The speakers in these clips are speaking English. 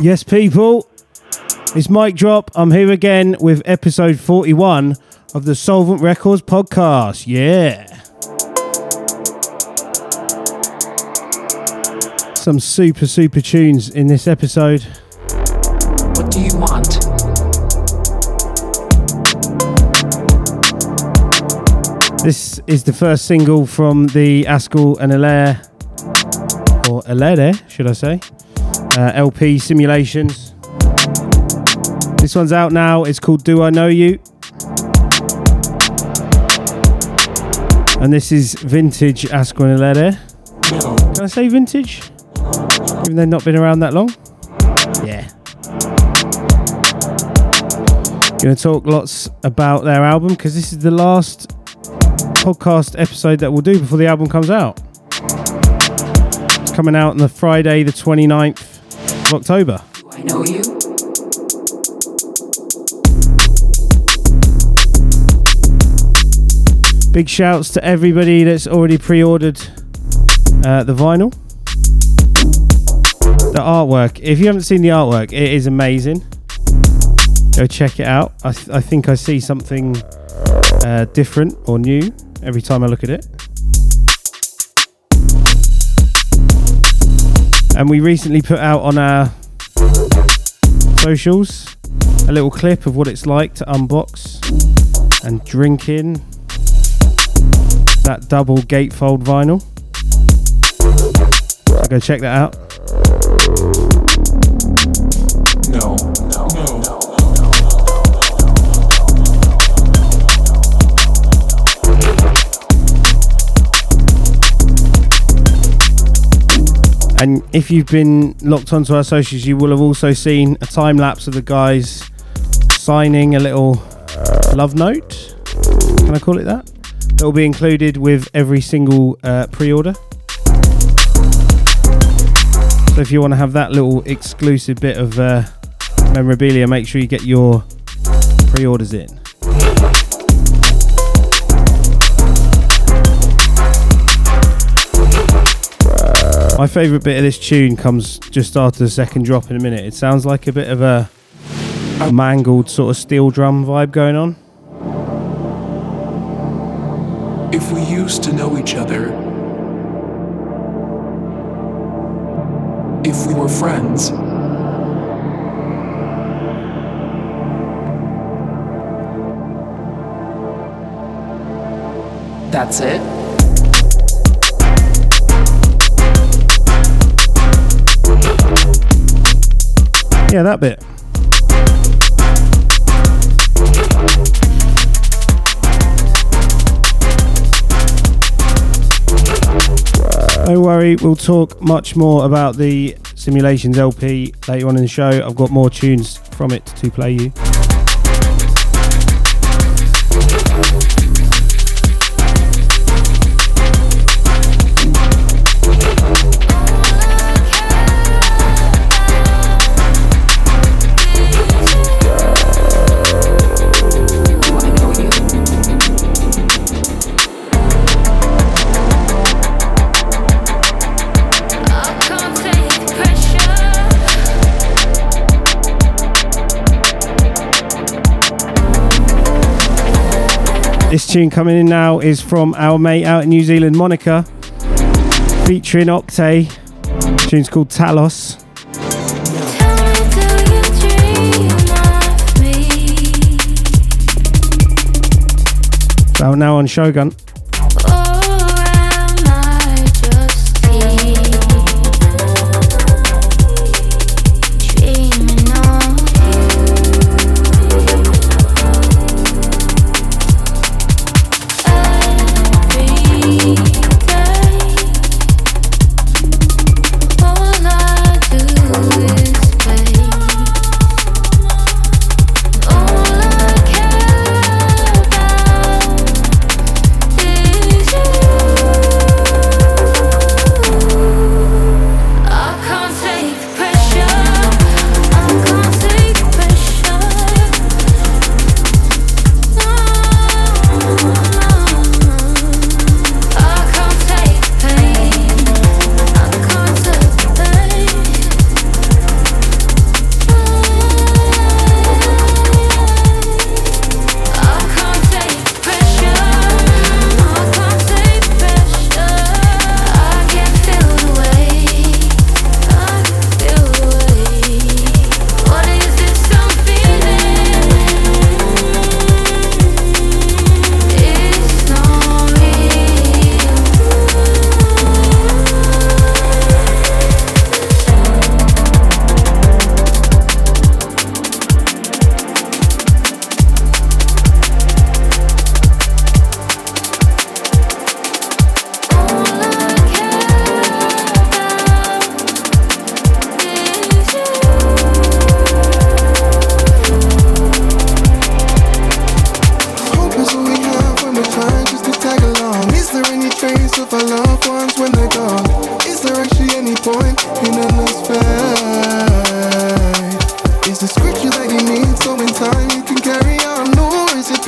Yes, people, it's Mike Drop. I'm here again with episode 41 of the Soulvent Records podcast. Yeah. Some super, super tunes in this episode. What do you want? This is the first single from the Askel and Elere, or Elere, should I say, uh, LP Simulations. This one's out now. It's called Do I Know You? And this is vintage and Can I say vintage? Even they've not been around that long? Yeah. Gonna talk lots about their album because this is the last podcast episode that we'll do before the album comes out. Coming out on the Friday, the 29th of October. I know you? Big shouts to everybody that's already pre ordered uh, the vinyl. The artwork, if you haven't seen the artwork, it is amazing. Go check it out. I, th- I think I see something uh, different or new every time I look at it. And we recently put out on our socials a little clip of what it's like to unbox and drink in that double gatefold vinyl. So go check that out. And if you've been locked onto our socials, you will have also seen a time lapse of the guys signing a little love note. Can I call it that? That will be included with every single uh, pre order. So if you want to have that little exclusive bit of uh, memorabilia, make sure you get your pre orders in. My favourite bit of this tune comes just after the second drop in a minute. It sounds like a bit of a mangled sort of steel drum vibe going on. If we used to know each other, if we were friends, that's it. Yeah, that bit. Don't worry, we'll talk much more about the Simulations LP later on in the show. I've got more tunes from it to play you. This tune coming in now is from our mate out in New Zealand, Monika, featuring Oktae. Tune's called Talos. Out now on Shogun.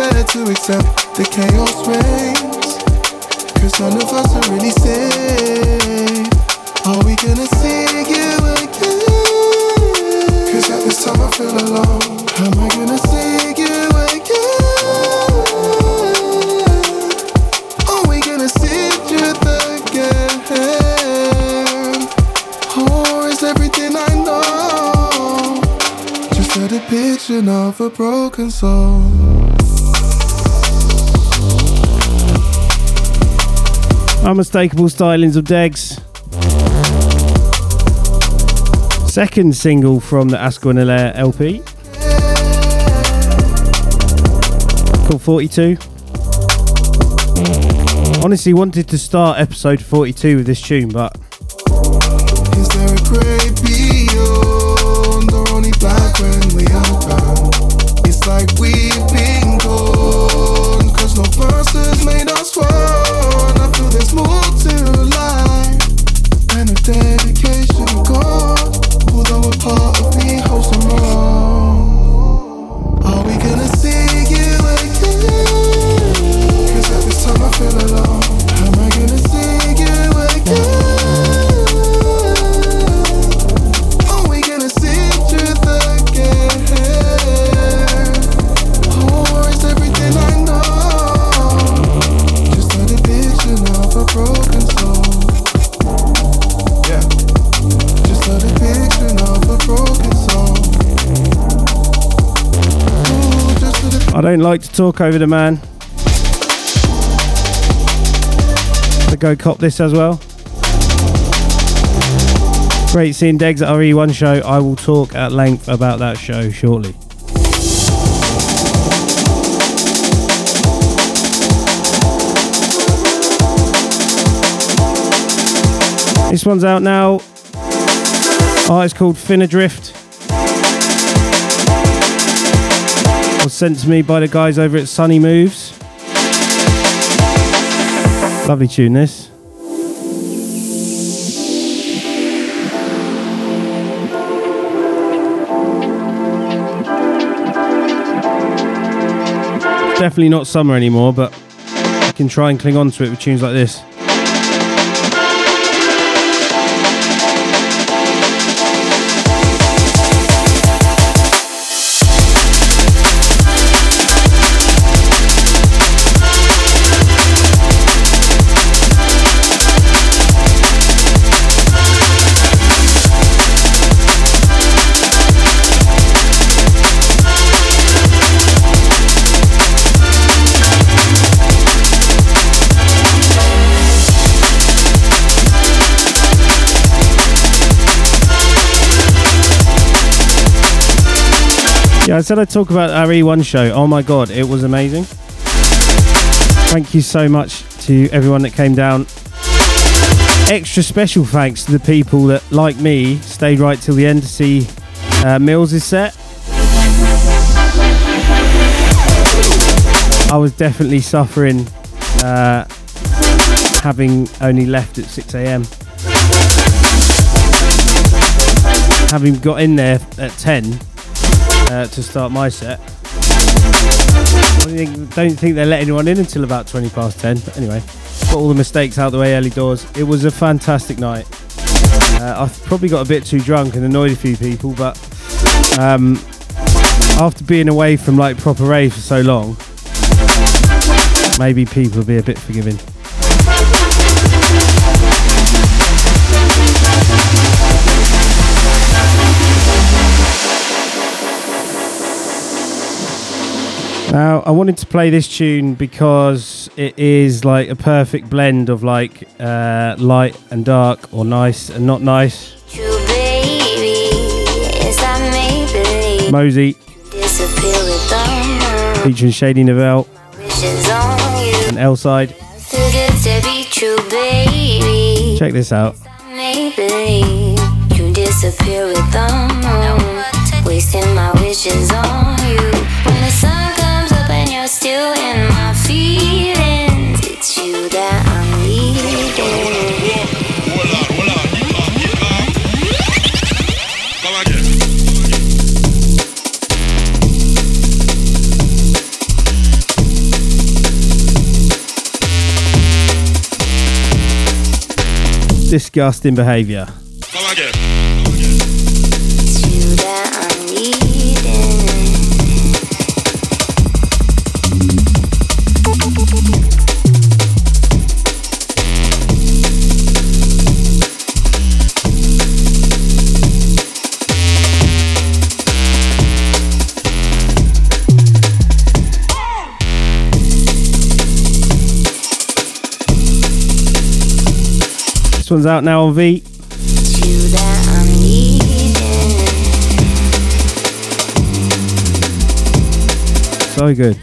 Better to accept the chaos reigns? Cause none of us are really safe. Are we gonna see you again? Cause at this time I feel alone. Am I gonna see you again? Are we gonna see truth again? Or is everything I know just a depiction of a broken soul? Unmistakable stylings of Degs. Second single from the Askel and Elere LP. Called 42. Honestly, wanted to start episode 42 with this tune, but More to don't like to talk over the man. So go cop this as well. Great seeing Degs at RE1 show. I will talk at length about that show shortly. This one's out now. Oh, it's called Finnadrift. Was sent to me by the guys over at Sunny Moves. Lovely tune, this. Definitely not summer anymore, but you can try and cling on to it with tunes like this. Yeah, I said I'd talk about our E1 show. Oh my god, it was amazing. Thank you so much to everyone that came down. Extra special thanks to the people that, like me, stayed right till the end to see uh, Mills' set. I was definitely suffering uh, having only left at 6 a.m. Having got in there at 10 uh, to start my set. I don't think, they let anyone in until about 20 past 10. But anyway, got all the mistakes out the way early doors. It was a fantastic night. Uh, I probably got a bit too drunk and annoyed a few people, but um, after being away from like proper rave for so long, maybe people will be a bit forgiving. Now, I wanted to play this tune because it is like a perfect blend of like uh, light and dark, or nice and not nice. True, baby. Yes, I Mozey disappear with them. featuring Shady Novelle Wishes on you. and L-Side. Too good to be true, baby. Check this out. Disgusting behaviour. This one's out now on V. So good.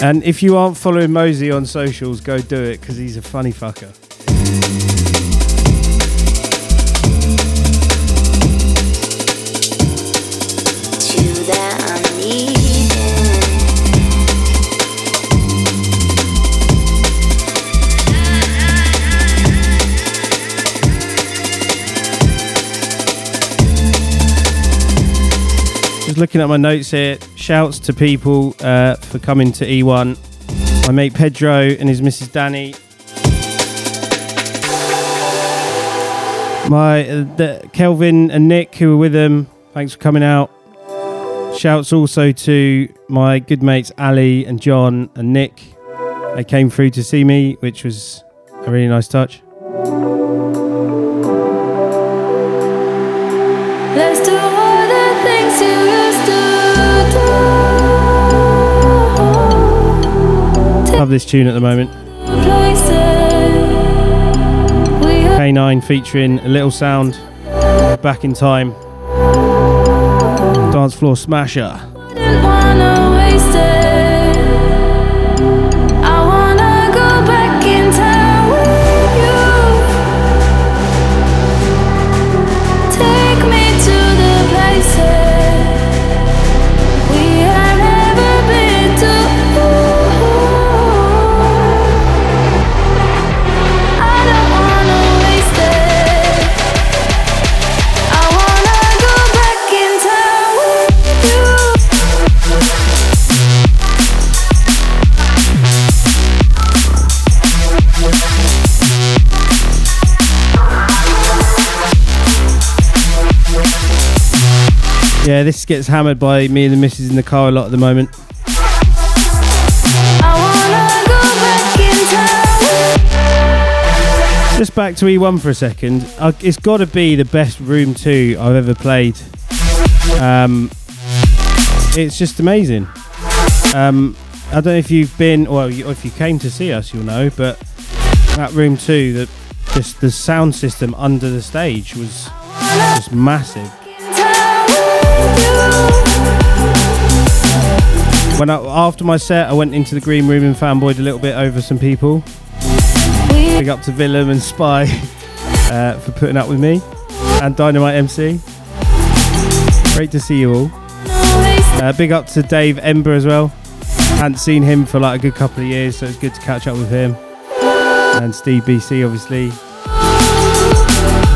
And if you aren't following Mozey on socials, go do it because he's a funny fucker. Just looking at my notes here, shouts to people uh, for coming to E1. My mate Pedro and his Mrs. Danny. My uh, the, Kelvin and Nick who were with them. Thanks for coming out. Shouts also to my good mates Ali and John and Nick. They came through to see me, which was a really nice touch. Love this tune at the moment. Kanine featuring a little sound. Back in time. Dance floor smasher. Yeah, this gets hammered by me and the missus in the car a lot at the moment. I wanna go back. Just back to E1 for a second. It's got to be the best Room 2 I've ever played. Um, it's just amazing. Um, I don't know if you've been, well, if you came to see us, you'll know, but that Room 2, the, just the sound system under the stage was just massive. When I, after my set, I went into the green room and fanboyed a little bit over some people. Big up to Willem and Spy uh, for putting up with me, and Dynamite MC. Great to see you all. Uh, big up to Dave Emba as well. Hadn't seen him for like a good couple of years, so it's good to catch up with him. And Steve BCee, obviously.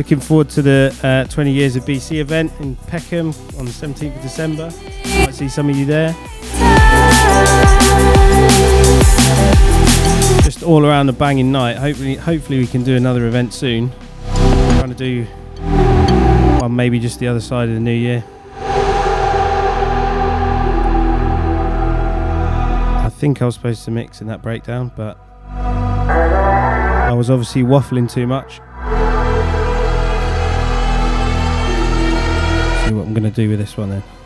Looking forward to the uh, 20 years of BCee event in Peckham on the 17th of December. Might see some of you there. Just all around a banging night. Hopefully, hopefully we can do another event soon. I'm Trying to do one maybe just the other side of the new year. I think I was supposed to mix in that breakdown, but I was obviously waffling too much. Going to do with this one then.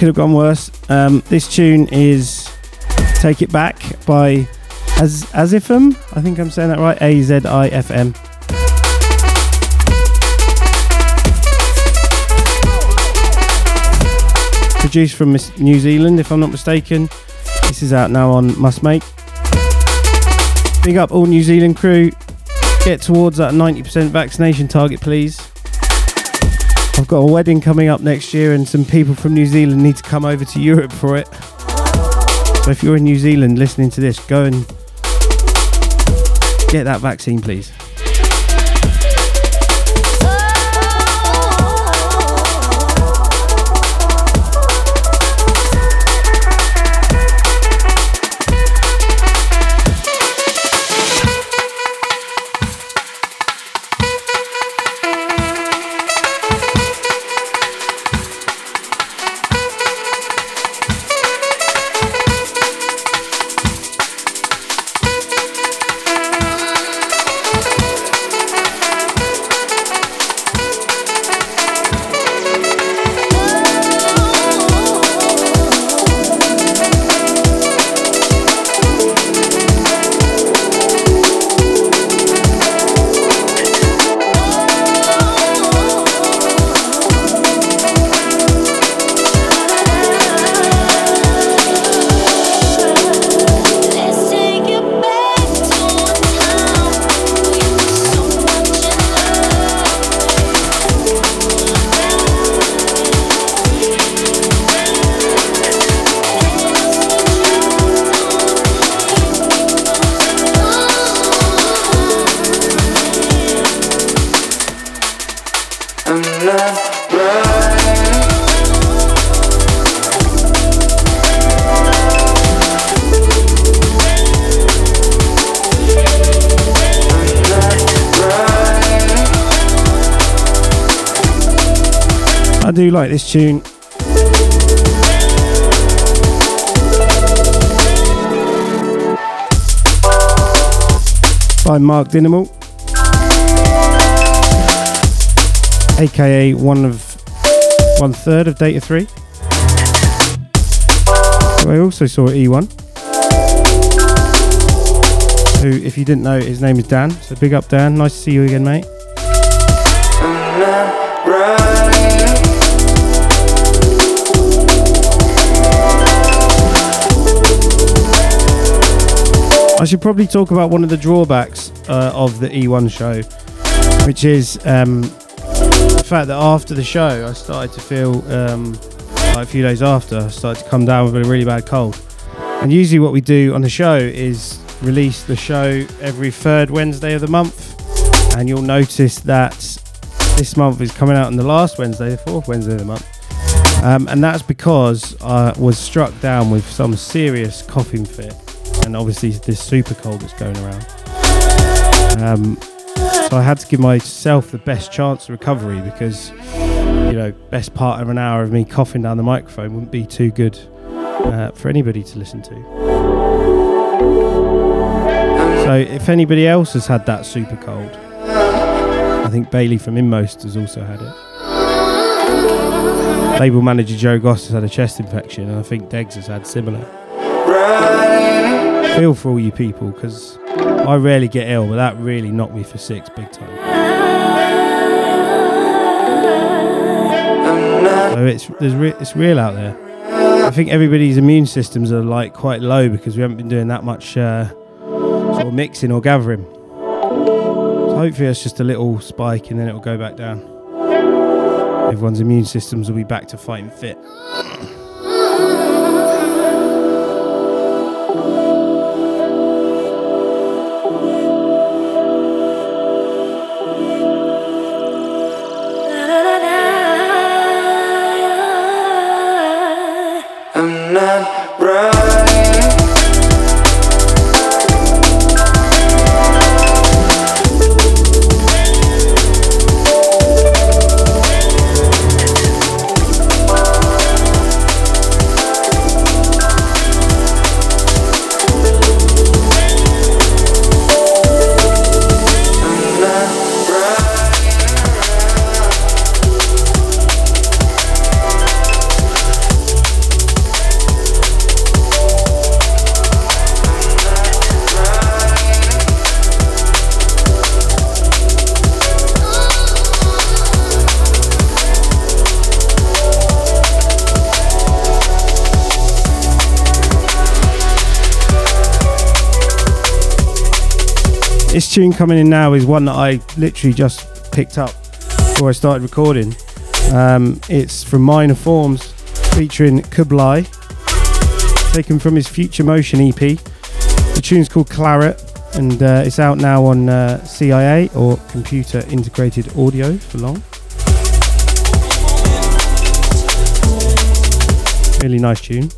Could have gone worse. Um, this tune is "Take It Back" by Az Azifm. I think I'm saying that right. A Z I F M. Produced from New Zealand, if I'm not mistaken. This is out now on Must Make. Big up all New Zealand crew. Get towards that 90% vaccination target, please. I've got a wedding coming up next year, and some people from New Zealand need to come over to Europe for it. So if you're in New Zealand listening to this, go and get that vaccine, please. Do like this tune. By Mark Dinimal, aka one of one third of Data 3. I also saw E1, who, if you didn't know, his name is Dan. So big up, Dan. Nice to see you again, mate. I should probably talk about one of the drawbacks uh, of the E1 show, which is um, the fact that after the show, I started to feel, um, like a few days after, I started to come down with a really bad cold. And usually, what we do on the show is release the show every third Wednesday of the month. And you'll notice that this month is coming out on the last Wednesday, the fourth Wednesday of the month. Um, and that's because I was struck down with some serious coughing fit and obviously this super cold that's going around. Um, so I had to give myself the best chance of recovery because, you know, best part of an hour of me coughing down the microphone wouldn't be too good uh, for anybody to listen to. So if anybody else has had that super cold, I think Bailey from Inmost has also had it. Label manager Joe Goss has had a chest infection, and I think Degs has had similar feel for all you people because I rarely get ill, but that really knocked me for six big time. So it's there's re- it's real out there. I think everybody's immune systems are like quite low because we haven't been doing that much uh, sort of mixing or gathering. So hopefully it's just a little spike and then it'll go back down. Everyone's immune systems will be back to fighting fit. Tune coming in now is one that I literally just picked up before I started recording. Um, it's from Minor Forms featuring Kublai, taken from his Future Motion EP. The tune's called Claret and uh, it's out now on uh, CIA or Computer Integrated Audio for long. Really nice tune.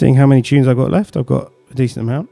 Seeing how many tunes I've got left. I've got a decent amount.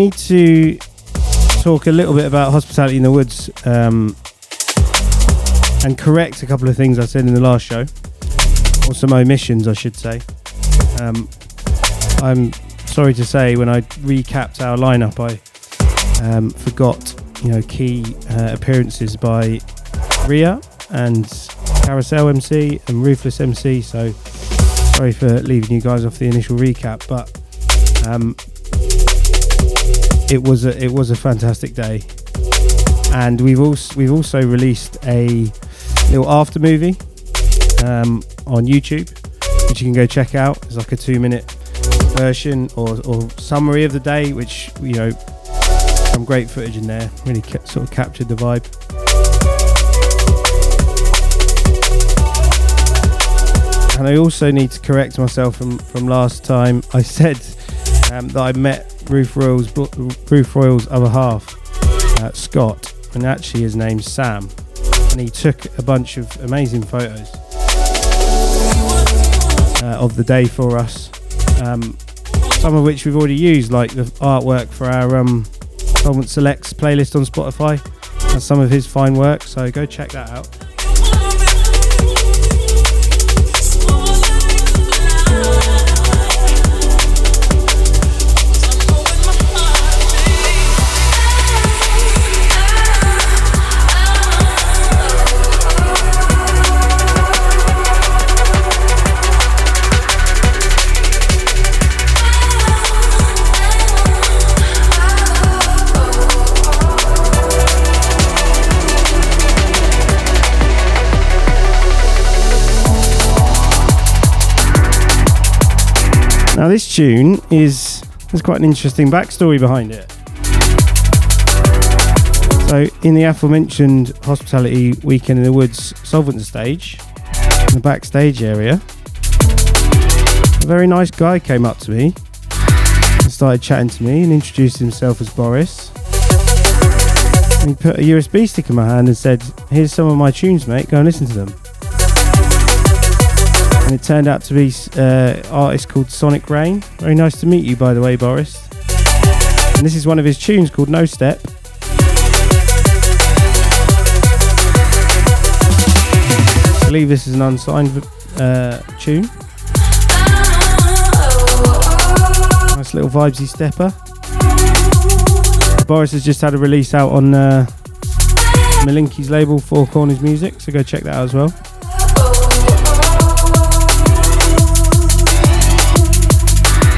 Need to talk a little bit about hospitality in the woods um, and correct a couple of things I said in the last show, or some omissions, I should say. Um, I'm sorry to say, when I recapped our lineup, I um, forgot, you know, key uh, appearances by Riya and Carousel MC and Ruthless MC. So sorry for leaving you guys off the initial recap, but um, it was a it was a fantastic day, and we've also we've also released a little after movie um, on YouTube, which you can go check out. It's like a two minute version or, or summary of the day, which you know some great footage in there. Really ca- sort of captured the vibe. And I also need to correct myself from, from last time. I said um, that I met Ruth Royal's Ruth Royal's other half, uh, Scott, and actually his name's Sam, and he took a bunch of amazing photos uh, of the day for us. Um, some of which we've already used, like the artwork for our um, Soulvent Selects playlist on Spotify. and some of his fine work, so go check that out. This tune is there's quite an interesting backstory behind it. So in the aforementioned hospitality weekend in the woods Soulvent stage, in the backstage area, a very nice guy came up to me and started chatting to me and introduced himself as Boris. And he put a USB stick in my hand and said, "Here's some of my tunes, mate. Go and listen to them." And it turned out to be uh, artist called Sonic Rain. Very nice to meet you, by the way, Boris. And this is one of his tunes called No Step. I believe this is an unsigned uh, tune. Nice little vibesy stepper. Boris has just had a release out on uh, Malinky's label, Four Corners Music, so go check that out as well.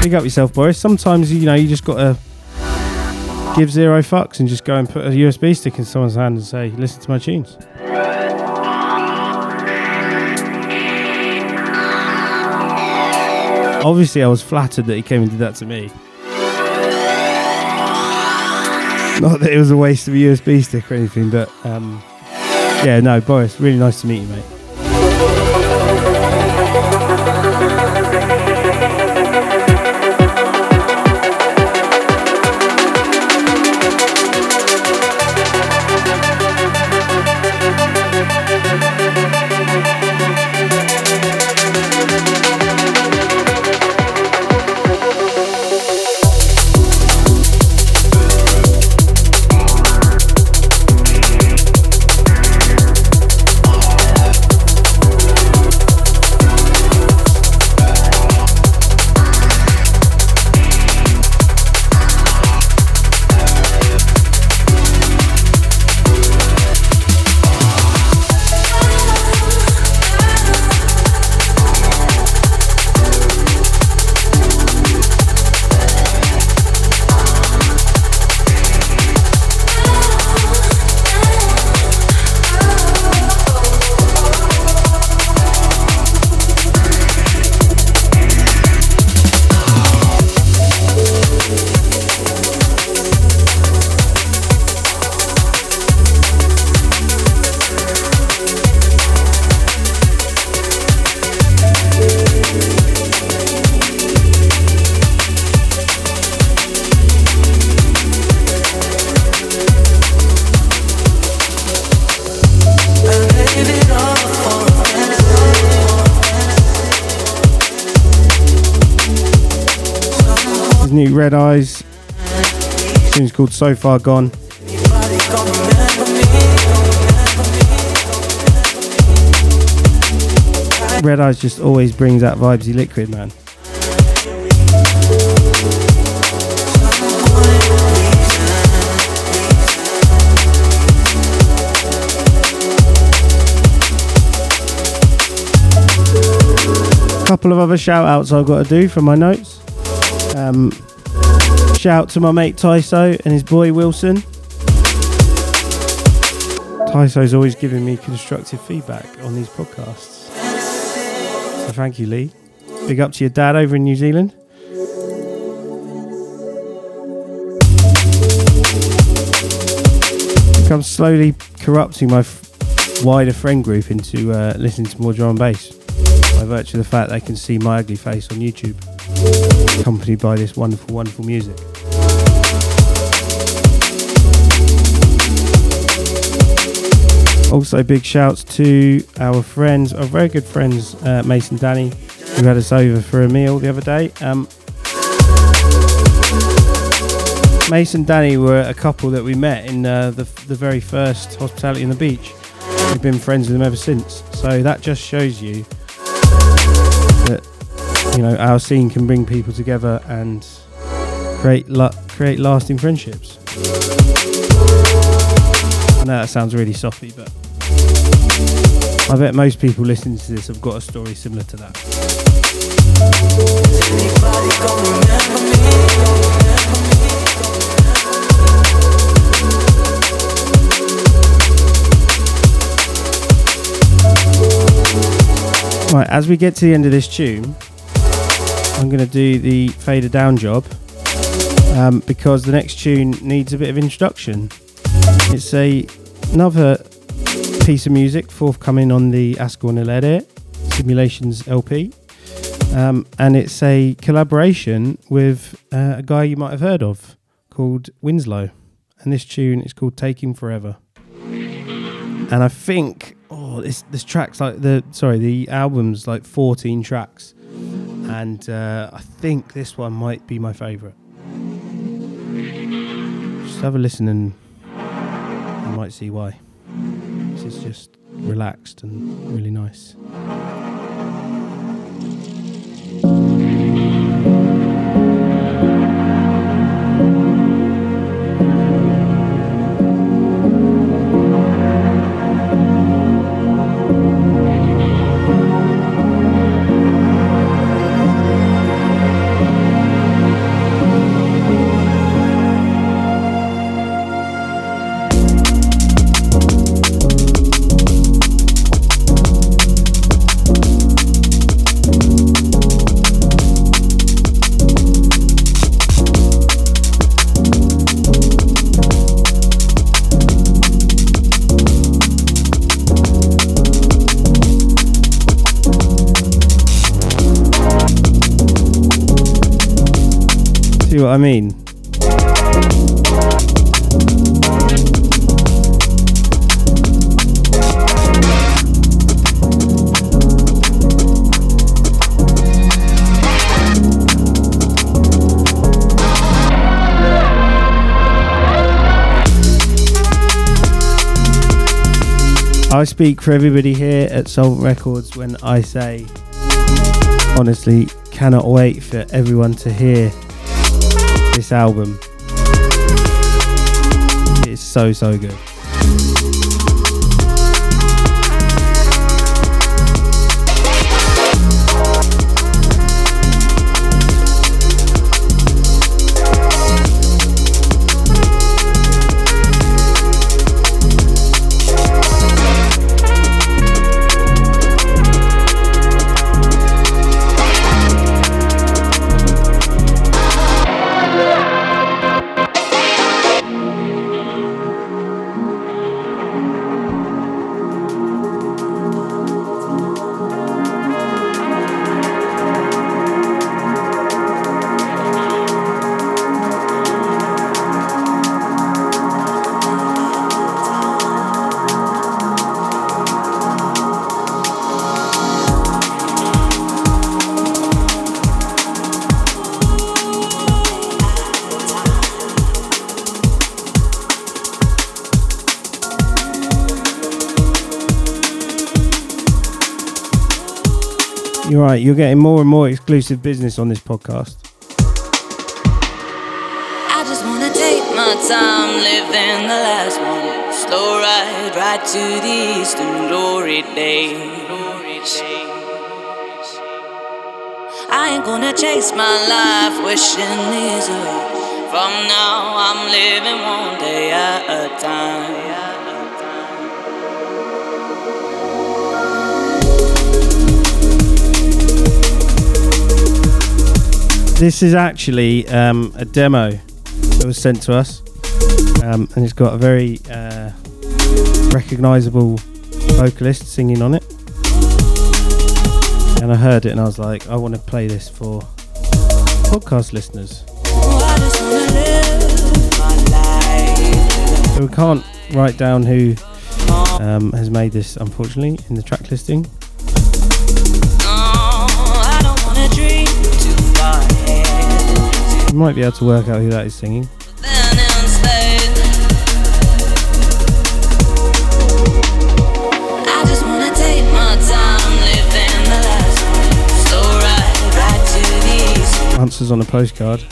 Big up yourself, Boris. Sometimes you know you just got to give zero fucks and just go and put a USB stick in someone's hand and say, "Listen to my tunes." Obviously, I was flattered that he came and did that to me. Not that it was a waste of a USB stick or anything, but um, yeah, no, Boris, really nice to meet you, mate. New Redeyes. Tune's called So Far Gone. Redeyes just always brings that vibesy liquid, man. Couple of other shout outs I've got to do from my notes. Um, shout out to my mate Tyso and his boy Wilson. Tyso's always giving me constructive feedback on these podcasts. So thank you, Lee. Big up to your dad over in New Zealand. I'm slowly corrupting my f- wider friend group into uh, listening to more drum and bass by virtue of the fact they can see my ugly face on YouTube accompanied by this wonderful, wonderful music. Also, big shouts to our friends, our very good friends, uh, Mason Danny, who had us over for a meal the other day. Um, Mason and Danny were a couple that we met in uh, the, the very first Hospitality on the Beach. We've been friends with them ever since. So that just shows you that you know our scene can bring people together and create la- create lasting friendships. I know that sounds really softy, but I bet most people listening to this have got a story similar to that. Right, as we get to the end of this tune, I'm going to do the fader down job um, because the next tune needs a bit of introduction. It's a another piece of music forthcoming on the Askel and Elere Simulations LP, um, and it's a collaboration with uh, a guy you might have heard of called Winslow, and this tune is called "Taking Forever." And I think oh, this this track's like the sorry the album's like 14 tracks, and uh, I think this one might be my favourite. Just have a listen and you might see why. Is just relaxed and really nice. I mean? I speak for everybody here at Soulvent Records when I say, honestly, cannot wait for everyone to hear this album. It's so, so good. Right, you're getting more and more exclusive business on this podcast. I just wanna take my time living the last one. Slow ride right to the eastern glory days. I ain't gonna chase my life wishing misery. From now, I'm living one day at a time. This is actually um, a demo that was sent to us, um, and it's got a very uh, recognizable vocalist singing on it. And I heard it, and I was like, I want to play this for podcast listeners. So we can't write down who um, has made this, unfortunately, in the track listing. You might be able to work out who that is singing. Answers on a just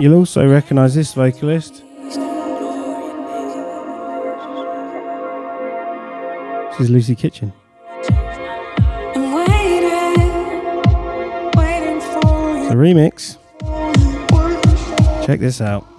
You'll also recognise this vocalist. This is Lucy Kitchen. A remix. Check this out.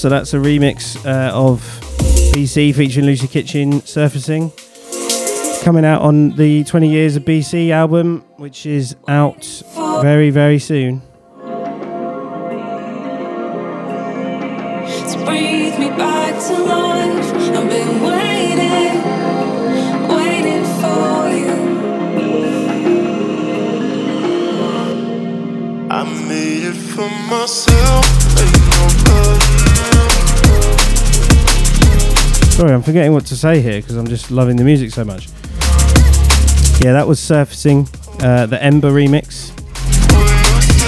So that's a remix uh, of BCee featuring Lucy Kitchen surfacing. Coming out on the 20 Years of BCee album, which is out very, very soon. So breathe Sorry, I'm forgetting what to say here because I'm just loving the music so much. Yeah, that was surfacing uh, the Emba remix.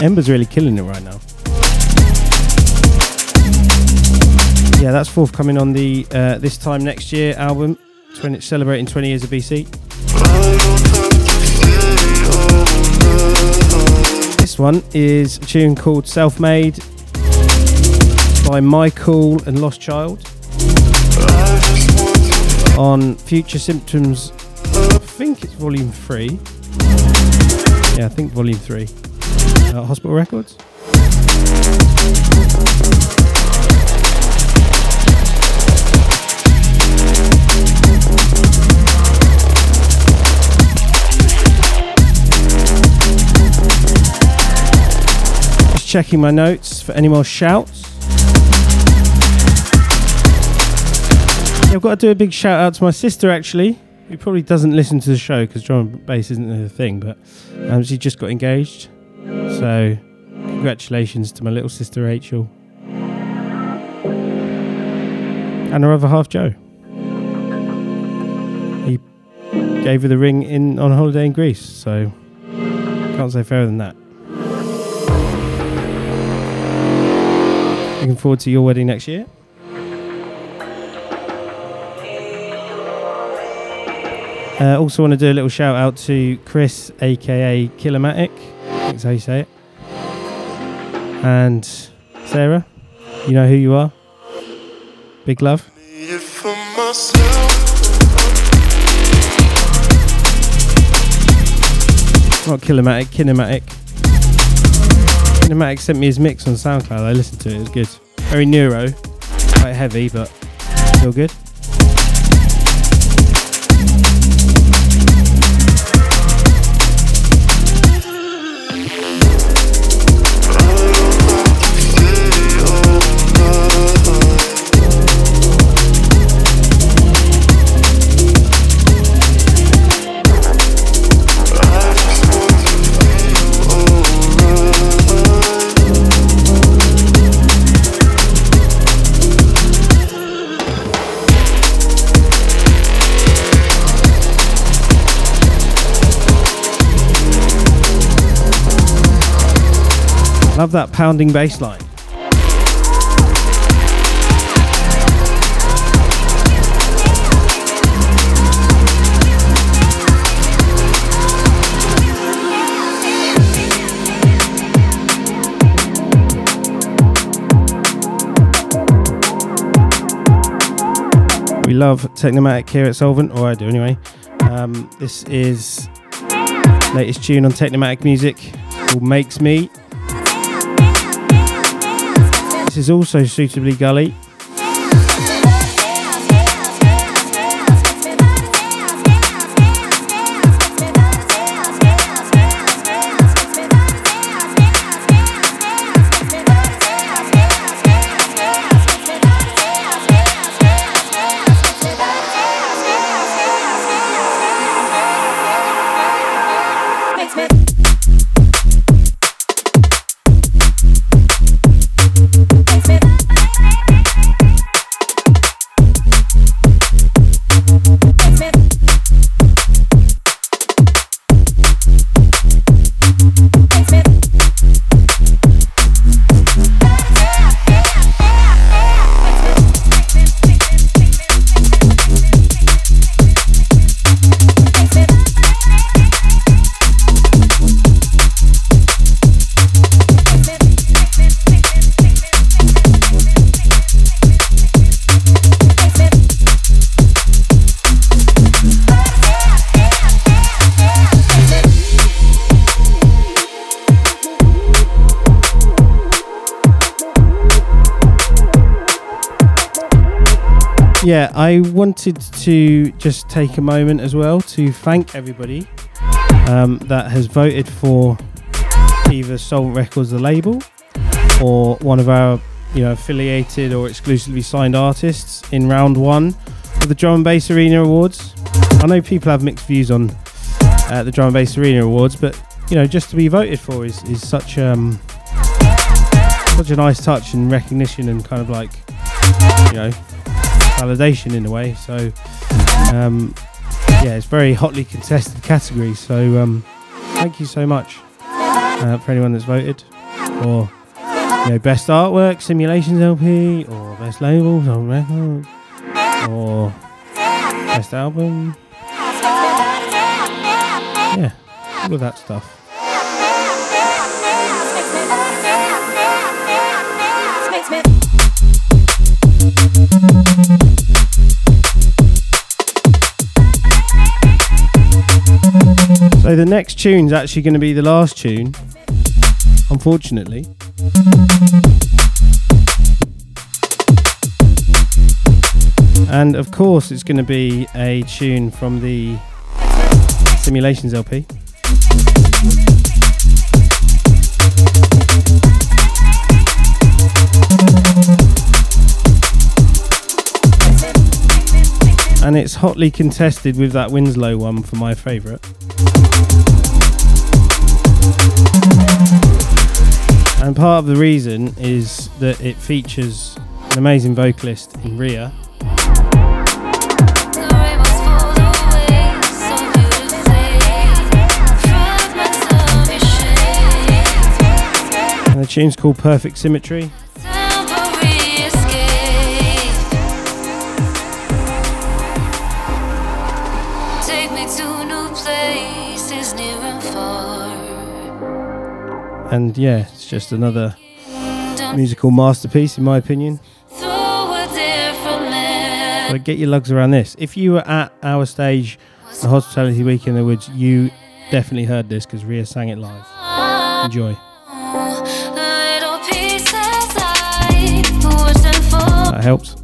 Emba's really killing it right now. Yeah, that's forthcoming on the uh, this time next year album, 20, celebrating 20 years of BCee. This one is a tune called Self Made by MYKOOL and Lost Child on Future Symptoms. I think it's volume three. Yeah, I think volume three. Uh, Hospital Records. Just checking my notes for any more shouts. Yeah, I've got to do a big shout out to my sister actually, who probably doesn't listen to the show because drum and bass isn't her thing, but um, she just got engaged. So, congratulations to my little sister Rachel and her other half Joe. He gave her the ring in on holiday in Greece, so can't say fairer than that. Looking forward to your wedding next year. Uh, also, want to do a little shout out to Chris, aka Killermatic. That's how you say it. And Sarah, you know who you are. Big love. Not Killermatic, Kinematic. Kinematic sent me his mix on SoundCloud. I listened to it. It was good. Very neuro, quite heavy, but still good. Love that pounding bass line. We love Technimatic here at Soulvent, or I do anyway. Um, this is latest tune on Technimatic Music called Makes Me. This is also suitably gully. Yeah, I wanted to just take a moment as well to thank everybody um, that has voted for either Soulvent Records, the label, or one of our you know affiliated or exclusively signed artists in round one of the Drum and Bass Arena Awards. I know people have mixed views on uh, the Drum and Bass Arena Awards, but you know just to be voted for is is such um such a nice touch and recognition and kind of like you know validation in a way. So um, yeah, it's very hotly contested category. So um, thank you so much uh, for anyone that's voted for you know best artwork, simulations LP, or best labels on record, or best album. Yeah, all of that stuff. So the next tune's actually going to be the last tune, unfortunately. And of course, it's going to be a tune from the Simulations LP. And it's hotly contested with that Winslow one for my favourite. And part of the reason is that it features an amazing vocalist in Riya. The rainbows fall away so beautifully. Fragments of your shape, And the tune's called Perfect Symmetry. Take me to new places near and far. And yeah, just another musical masterpiece, in my opinion. So get your lugs around this. If you were at our stage, the Hospitality Week in the Woods, you definitely heard this because Riya sang it live. Enjoy. That helps.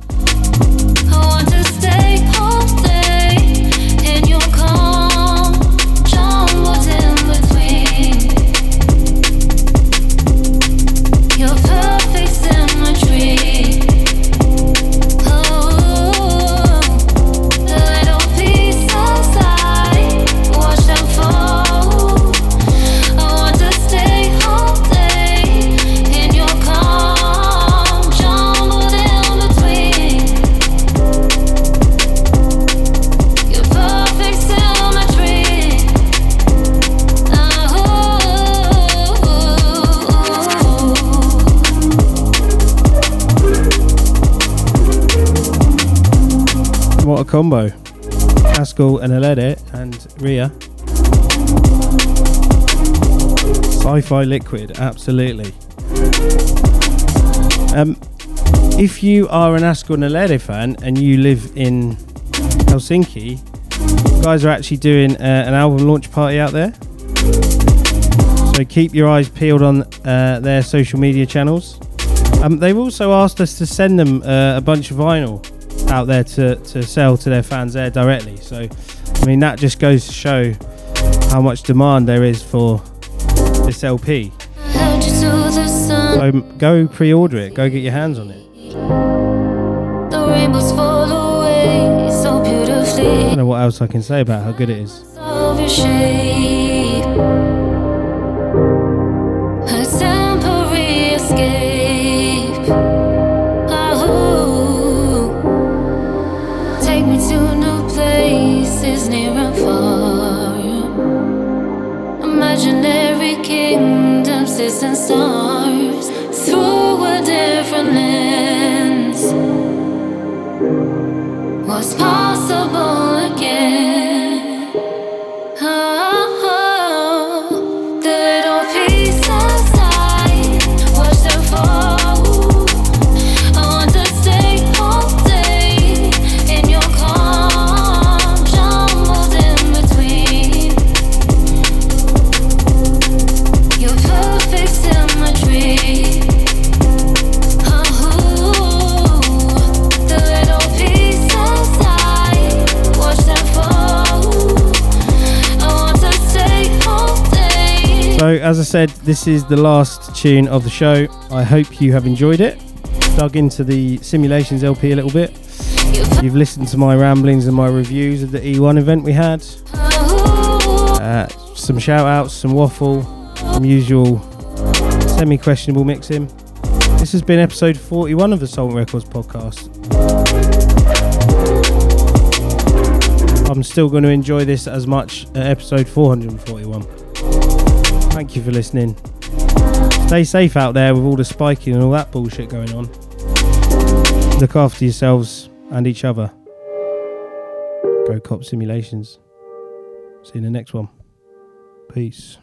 Combo. Askel and Elere and Riya. Sci fi liquid, absolutely. Um, if you are an Askel and Elere fan and you live in Helsinki, guys are actually doing uh, an album launch party out there. So keep your eyes peeled on uh, their social media channels. Um, they've also asked us to send them uh, a bunch of vinyl out there to, to sell to their fans there directly. So, I mean, that just goes to show how much demand there is for this LP. Held you to the sun. So go pre-order it. Go get your hands on it. The rainbows fall away so I don't know what else I can say about how good it is. Distant stars through a different lens. What's possible as I said, this is the last tune of the show. I hope you have enjoyed it. Dug into the Simulations LP a little bit. You've listened to my ramblings and my reviews of the E1 event we had. Uh, some shout outs, some waffle, some usual semi questionable mixing. This has been episode 41 of the Soulvent Records podcast. I'm still going to enjoy this as much at episode 441. Thank you for listening. Stay safe out there with all the spiking and all that bullshit going on. Look after yourselves and each other. Go cop simulations. See you in the next one. Peace.